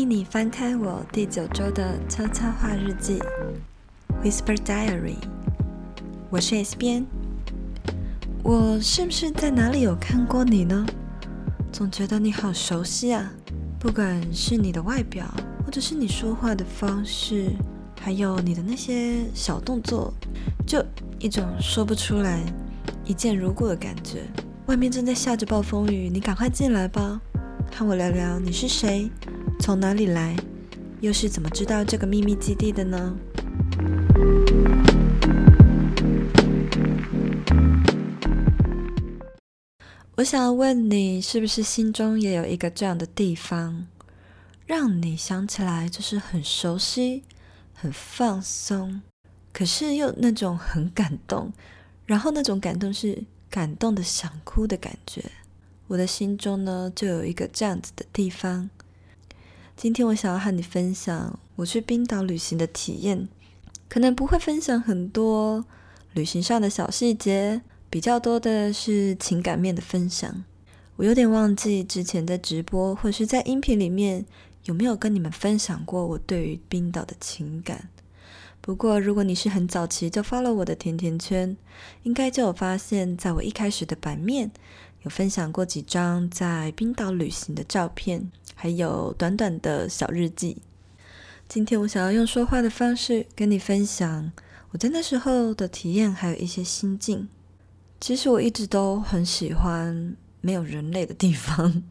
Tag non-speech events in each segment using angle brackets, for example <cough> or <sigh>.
迎你翻开我第九周的悄悄话日记，Whisper Diary。我是 S 编，我是不是在哪里有看过你呢？总觉得你好熟悉啊！不管是你的外表，或者是你说话的方式，还有你的那些小动作，就一种说不出来、一见如故的感觉。外面正在下着暴风雨，你赶快进来吧，和我聊聊你是谁。从哪里来？又是怎么知道这个秘密基地的呢？我想要问你，是不是心中也有一个这样的地方，让你想起来就是很熟悉、很放松，可是又那种很感动，然后那种感动是感动的想哭的感觉。我的心中呢，就有一个这样子的地方。今天我想要和你分享我去冰岛旅行的体验，可能不会分享很多旅行上的小细节，比较多的是情感面的分享。我有点忘记之前在直播或是在音频里面有没有跟你们分享过我对于冰岛的情感。不过如果你是很早期就 follow 我的甜甜圈，应该就有发现，在我一开始的版面有分享过几张在冰岛旅行的照片。还有短短的小日记。今天我想要用说话的方式跟你分享我在那时候的体验，还有一些心境。其实我一直都很喜欢没有人类的地方，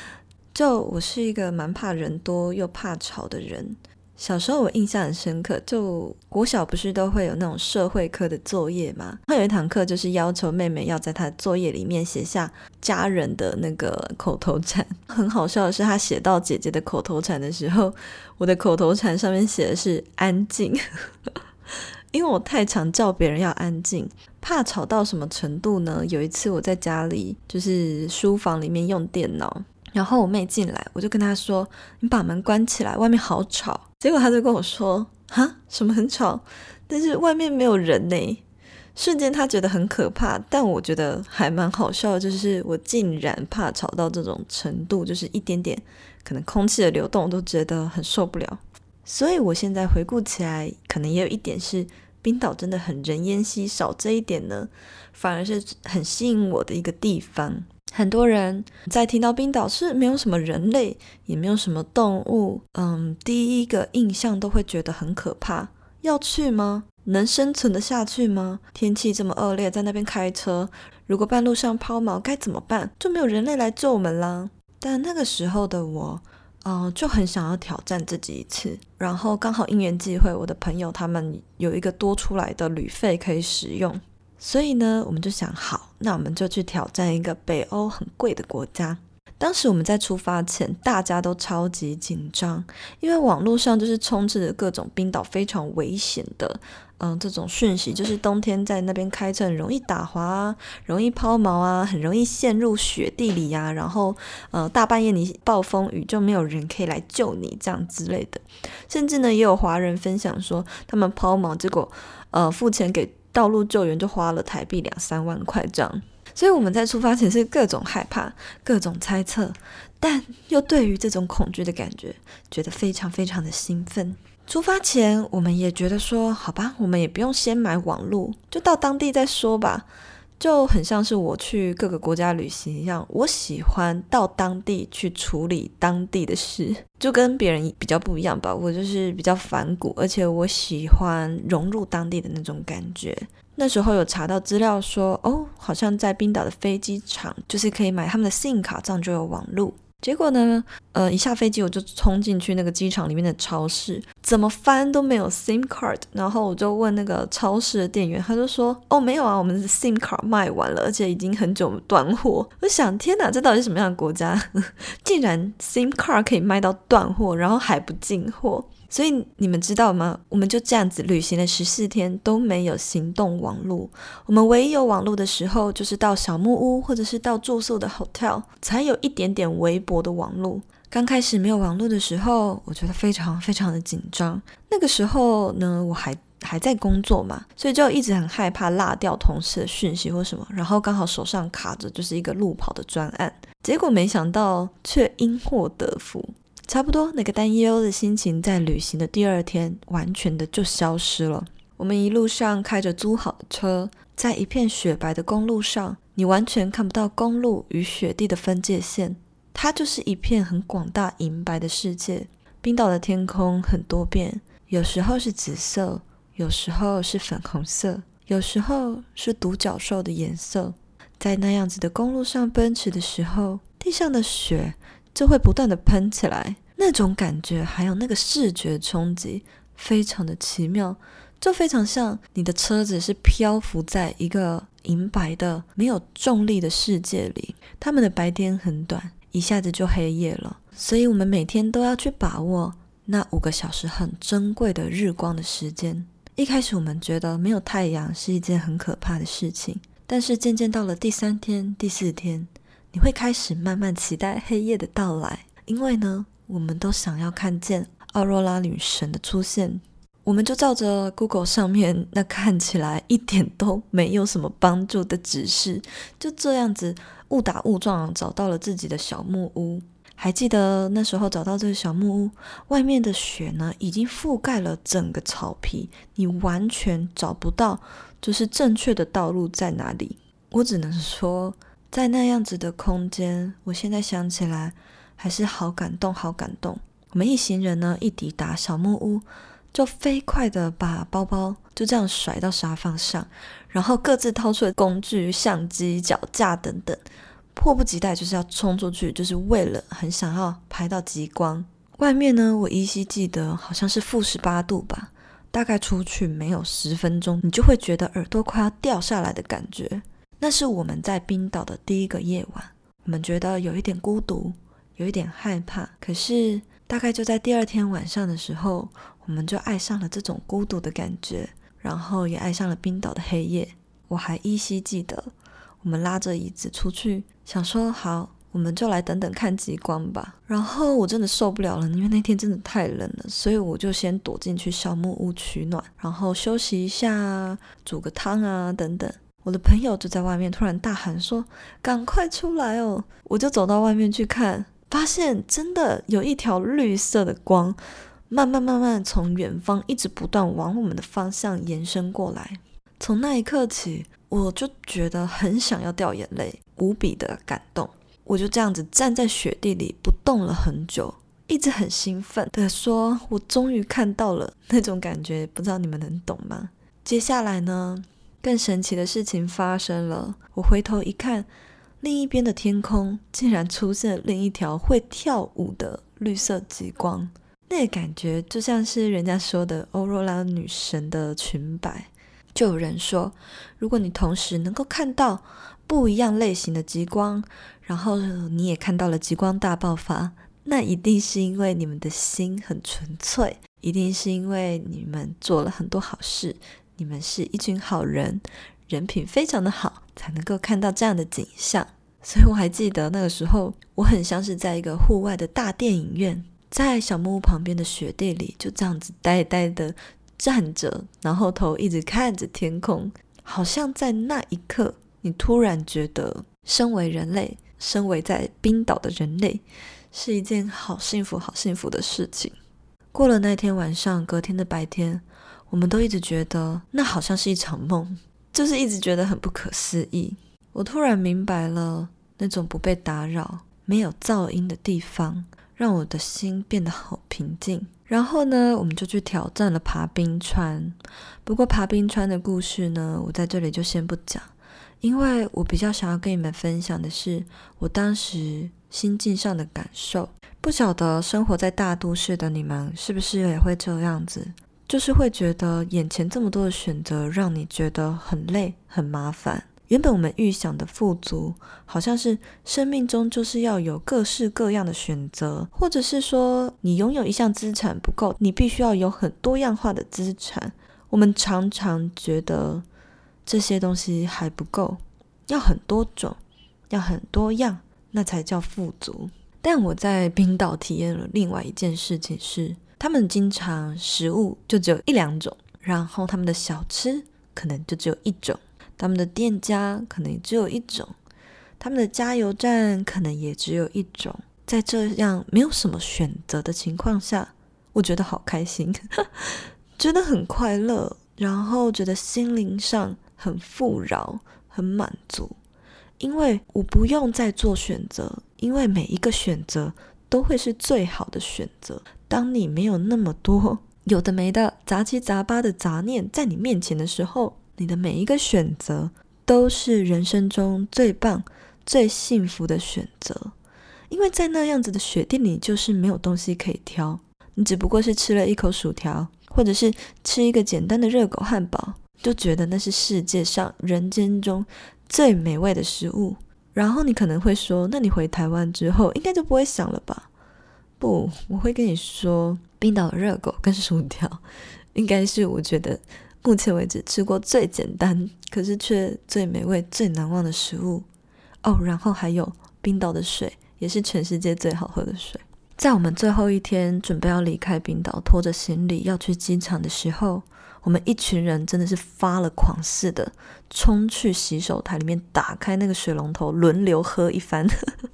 <laughs> 就我是一个蛮怕人多又怕吵的人。小时候我印象很深刻，就国小不是都会有那种社会科的作业吗？他有一堂课就是要求妹妹要在她的作业里面写下家人的那个口头禅。很好笑的是，她写到姐姐的口头禅的时候，我的口头禅上面写的是安静，<laughs> 因为我太常叫别人要安静，怕吵到什么程度呢？有一次我在家里，就是书房里面用电脑。然后我妹进来，我就跟她说：“你把门关起来，外面好吵。”结果他就跟我说：“哈，什么很吵？但是外面没有人呢。”瞬间他觉得很可怕，但我觉得还蛮好笑的，就是我竟然怕吵到这种程度，就是一点点可能空气的流动都觉得很受不了。所以我现在回顾起来，可能也有一点是冰岛真的很人烟稀少，这一点呢，反而是很吸引我的一个地方。很多人在听到冰岛是没有什么人类，也没有什么动物，嗯，第一个印象都会觉得很可怕。要去吗？能生存得下去吗？天气这么恶劣，在那边开车，如果半路上抛锚该怎么办？就没有人类来救我们啦。但那个时候的我，嗯，就很想要挑战自己一次。然后刚好因缘际会，我的朋友他们有一个多出来的旅费可以使用。所以呢，我们就想好，那我们就去挑战一个北欧很贵的国家。当时我们在出发前，大家都超级紧张，因为网络上就是充斥着各种冰岛非常危险的，嗯，这种讯息，就是冬天在那边开车很容易打滑啊，容易抛锚啊，很容易陷入雪地里呀，然后，呃，大半夜你暴风雨就没有人可以来救你这样之类的。甚至呢，也有华人分享说，他们抛锚，结果，呃，付钱给。道路救援就花了台币两三万块这样，所以我们在出发前是各种害怕、各种猜测，但又对于这种恐惧的感觉觉得非常非常的兴奋。出发前我们也觉得说，好吧，我们也不用先买网路，就到当地再说吧。就很像是我去各个国家旅行一样，我喜欢到当地去处理当地的事，<laughs> 就跟别人比较不一样吧。我就是比较反骨，而且我喜欢融入当地的那种感觉。那时候有查到资料说，哦，好像在冰岛的飞机场，就是可以买他们的信用卡，这样就有网络。结果呢，呃，一下飞机我就冲进去那个机场里面的超市，怎么翻都没有 SIM card。然后我就问那个超市的店员，他就说：“哦，没有啊，我们的 SIM card 卖完了，而且已经很久断货。”我想，天哪，这到底是什么样的国家？<laughs> 竟然 SIM card 可以卖到断货，然后还不进货。所以你们知道吗？我们就这样子旅行了十四天都没有行动网络。我们唯一有网络的时候，就是到小木屋或者是到住宿的 hotel 才有一点点微薄的网络。刚开始没有网络的时候，我觉得非常非常的紧张。那个时候呢，我还 <laughs> 还在工作嘛，所以就一直很害怕落掉同事的讯息或什么。然后刚好手上卡着就是一个路跑的专案，结果没想到却因祸得福。差不多那个担忧的心情在旅行的第二天完全的就消失了。我们一路上开着租好的车，在一片雪白的公路上，你完全看不到公路与雪地的分界线，它就是一片很广大银白的世界。冰岛的天空很多变，有时候是紫色，有时候是粉红色，有时候是独角兽的颜色。在那样子的公路上奔驰的时候，地上的雪就会不断的喷起来，那种感觉还有那个视觉冲击，非常的奇妙，就非常像你的车子是漂浮在一个银白的没有重力的世界里。他们的白天很短，一下子就黑夜了，所以我们每天都要去把握那五个小时很珍贵的日光的时间。一开始我们觉得没有太阳是一件很可怕的事情。但是渐渐到了第三天、第四天，你会开始慢慢期待黑夜的到来，因为呢，我们都想要看见奥若拉女神的出现。我们就照着 Google 上面那看起来一点都没有什么帮助的指示，就这样子误打误撞找到了自己的小木屋。还记得那时候找到这个小木屋，外面的雪呢，已经覆盖了整个草皮，你完全找不到。就是正确的道路在哪里？我只能说，在那样子的空间，我现在想起来还是好感动，好感动。我们一行人呢，一抵达小木屋，就飞快的把包包就这样甩到沙发上，然后各自掏出了工具、相机、脚架等等，迫不及待就是要冲出去，就是为了很想要拍到极光。外面呢，我依稀记得好像是负十八度吧。大概出去没有十分钟，你就会觉得耳朵快要掉下来的感觉。那是我们在冰岛的第一个夜晚，我们觉得有一点孤独，有一点害怕。可是大概就在第二天晚上的时候，我们就爱上了这种孤独的感觉，然后也爱上了冰岛的黑夜。我还依稀记得，我们拉着椅子出去，想说好。我们就来等等看极光吧。然后我真的受不了了，因为那天真的太冷了，所以我就先躲进去小木屋取暖，然后休息一下，煮个汤啊等等。我的朋友就在外面突然大喊说：“赶快出来哦！”我就走到外面去看，发现真的有一条绿色的光，慢慢慢慢从远方一直不断往我们的方向延伸过来。从那一刻起，我就觉得很想要掉眼泪，无比的感动。我就这样子站在雪地里不动了很久，一直很兴奋的说：“我终于看到了那种感觉，不知道你们能懂吗？”接下来呢，更神奇的事情发生了。我回头一看，另一边的天空竟然出现另一条会跳舞的绿色极光，那个感觉就像是人家说的欧若拉女神的裙摆。就有人说，如果你同时能够看到不一样类型的极光，然后你也看到了极光大爆发，那一定是因为你们的心很纯粹，一定是因为你们做了很多好事，你们是一群好人，人品非常的好，才能够看到这样的景象。所以我还记得那个时候，我很像是在一个户外的大电影院，在小木屋旁边的雪地里，就这样子呆呆的。站着，然后头一直看着天空，好像在那一刻，你突然觉得，身为人类，身为在冰岛的人类，是一件好幸福、好幸福的事情。过了那天晚上，隔天的白天，我们都一直觉得那好像是一场梦，就是一直觉得很不可思议。我突然明白了，那种不被打扰、没有噪音的地方，让我的心变得好平静。然后呢，我们就去挑战了爬冰川。不过爬冰川的故事呢，我在这里就先不讲，因为我比较想要跟你们分享的是我当时心境上的感受。不晓得生活在大都市的你们是不是也会这样子，就是会觉得眼前这么多的选择，让你觉得很累、很麻烦。原本我们预想的富足，好像是生命中就是要有各式各样的选择，或者是说你拥有一项资产不够，你必须要有很多样化的资产。我们常常觉得这些东西还不够，要很多种，要很多样，那才叫富足。但我在冰岛体验了另外一件事情是，他们经常食物就只有一两种，然后他们的小吃可能就只有一种。他们的店家可能也只有一种，他们的加油站可能也只有一种。在这样没有什么选择的情况下，我觉得好开心，<laughs> 觉得很快乐，然后觉得心灵上很富饶、很满足，因为我不用再做选择，因为每一个选择都会是最好的选择。当你没有那么多有的没的杂七杂八的杂念在你面前的时候，你的每一个选择都是人生中最棒、最幸福的选择。因为在那样子的雪地里，就是没有东西可以挑，你只不过是吃了一口薯条，或者是吃一个简单的热狗汉堡，就觉得那是世界上人间中最美味的食物。然后你可能会说，那你回台湾之后，应该就不会想了吧？不，我会跟你说，冰岛的热狗跟薯条，应该是我觉得目前为止吃过最简单，可是却最美味、最难忘的食物。哦，然后还有冰岛的水。也是全世界最好喝的水。在我们最后一天准备要离开冰岛，拖着行李要去机场的时候，我们一群人真的是发了狂似的冲去洗手台里面，打开那个水龙头，轮流喝一番。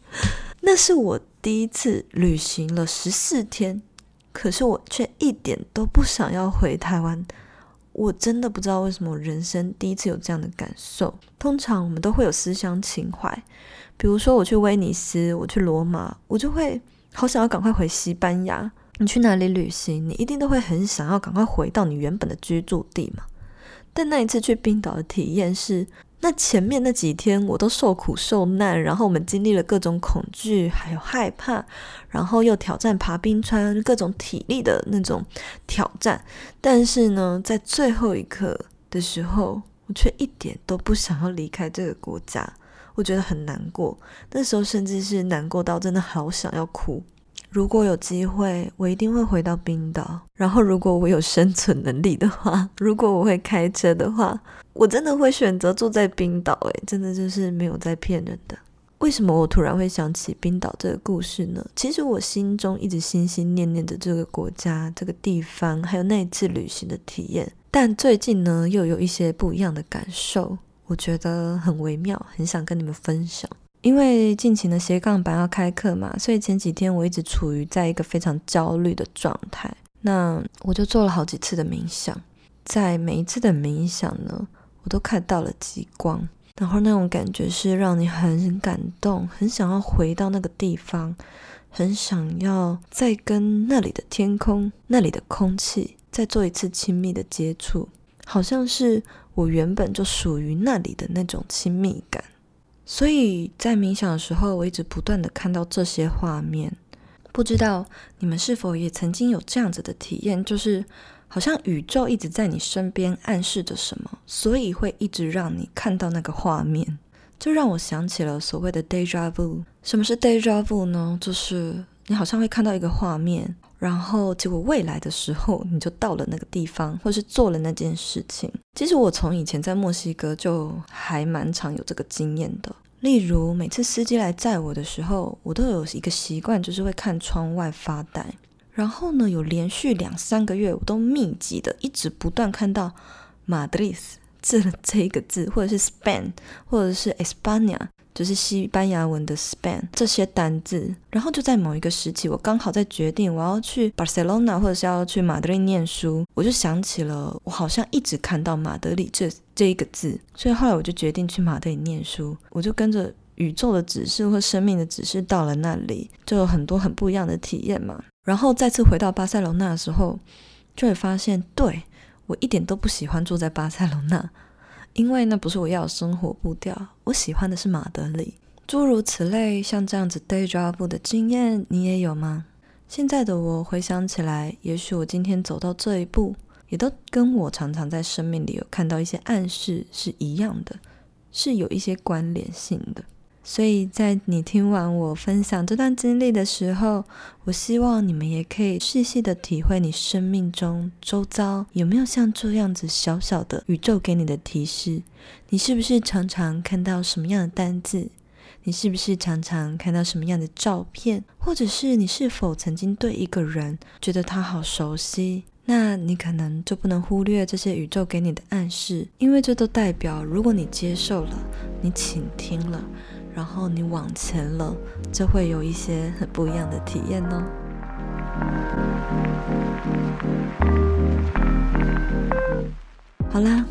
<laughs> 那是我第一次旅行了十四天，可是我却一点都不想要回台湾。我真的不知道为什么人生第一次有这样的感受。通常我们都会有思乡情怀。比如说，我去威尼斯，我去罗马，我就会好想要赶快回西班牙。你去哪里旅行，你一定都会很想要赶快回到你原本的居住地嘛。但那一次去冰岛的体验是，那前面那几天我都受苦受难，然后我们经历了各种恐惧，还有害怕，然后又挑战爬冰川，各种体力的那种挑战。但是呢，在最后一刻的时候，我却一点都不想要离开这个国家。我觉得很难过，那时候甚至是难过到真的好想要哭。如果有机会，我一定会回到冰岛。然后，如果我有生存能力的话，<laughs> 如果我会开车的话，我真的会选择住在冰岛。诶，真的就是没有在骗人的。为什么我突然会想起冰岛这个故事呢？其实我心中一直心心念念着这个国家、这个地方，还有那一次旅行的体验。但最近呢，又有一些不一样的感受。我觉得很微妙，很想跟你们分享。因为近期的斜杠版要开课嘛，所以前几天我一直处于在一个非常焦虑的状态。那我就做了好几次的冥想，在每一次的冥想呢，我都看到了极光，然后那种感觉是让你很感动，很想要回到那个地方，很想要再跟那里的天空、那里的空气再做一次亲密的接触，好像是。我原本就属于那里的那种亲密感，所以在冥想的时候，我一直不断的看到这些画面。不知道你们是否也曾经有这样子的体验，就是好像宇宙一直在你身边暗示着什么，所以会一直让你看到那个画面。就让我想起了所谓的 deja vu。什么是 deja vu 呢？就是你好像会看到一个画面。然后，结果未来的时候，你就到了那个地方，或是做了那件事情。其实我从以前在墨西哥就还蛮常有这个经验的。例如，每次司机来载我的时候，我都有一个习惯，就是会看窗外发呆。然后呢，有连续两三个月，我都密集的一直不断看到 Madrid 这这个字，或者是 Spain，或者是 España。就是西班牙文的 span 这些单字，然后就在某一个时期，我刚好在决定我要去 Barcelona 或者是要去马德里念书，我就想起了我好像一直看到马德里这这一个字，所以后来我就决定去马德里念书，我就跟着宇宙的指示或生命的指示到了那里，就有很多很不一样的体验嘛。然后再次回到巴塞罗那的时候，就会发现，对，我一点都不喜欢住在巴塞罗那。因为那不是我要的生活步调，我喜欢的是马德里。诸如此类，像这样子 day job 的经验，你也有吗？现在的我回想起来，也许我今天走到这一步，也都跟我常常在生命里有看到一些暗示是一样的，是有一些关联性的。所以在你听完我分享这段经历的时候，我希望你们也可以细细的体会你生命中周遭有没有像这样子小小的宇宙给你的提示。你是不是常常看到什么样的单字？你是不是常常看到什么样的照片？或者是你是否曾经对一个人觉得他好熟悉？那你可能就不能忽略这些宇宙给你的暗示，因为这都代表如果你接受了，你倾听了。然后你往前了，就会有一些很不一样的体验哦。好啦，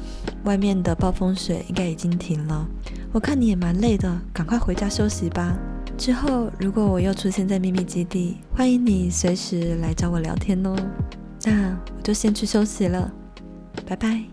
外面的暴风雪应该已经停了，我看你也蛮累的，赶快回家休息吧。之后如果我又出现在秘密基地，欢迎你随时来找我聊天哦。那我就先去休息了，拜拜。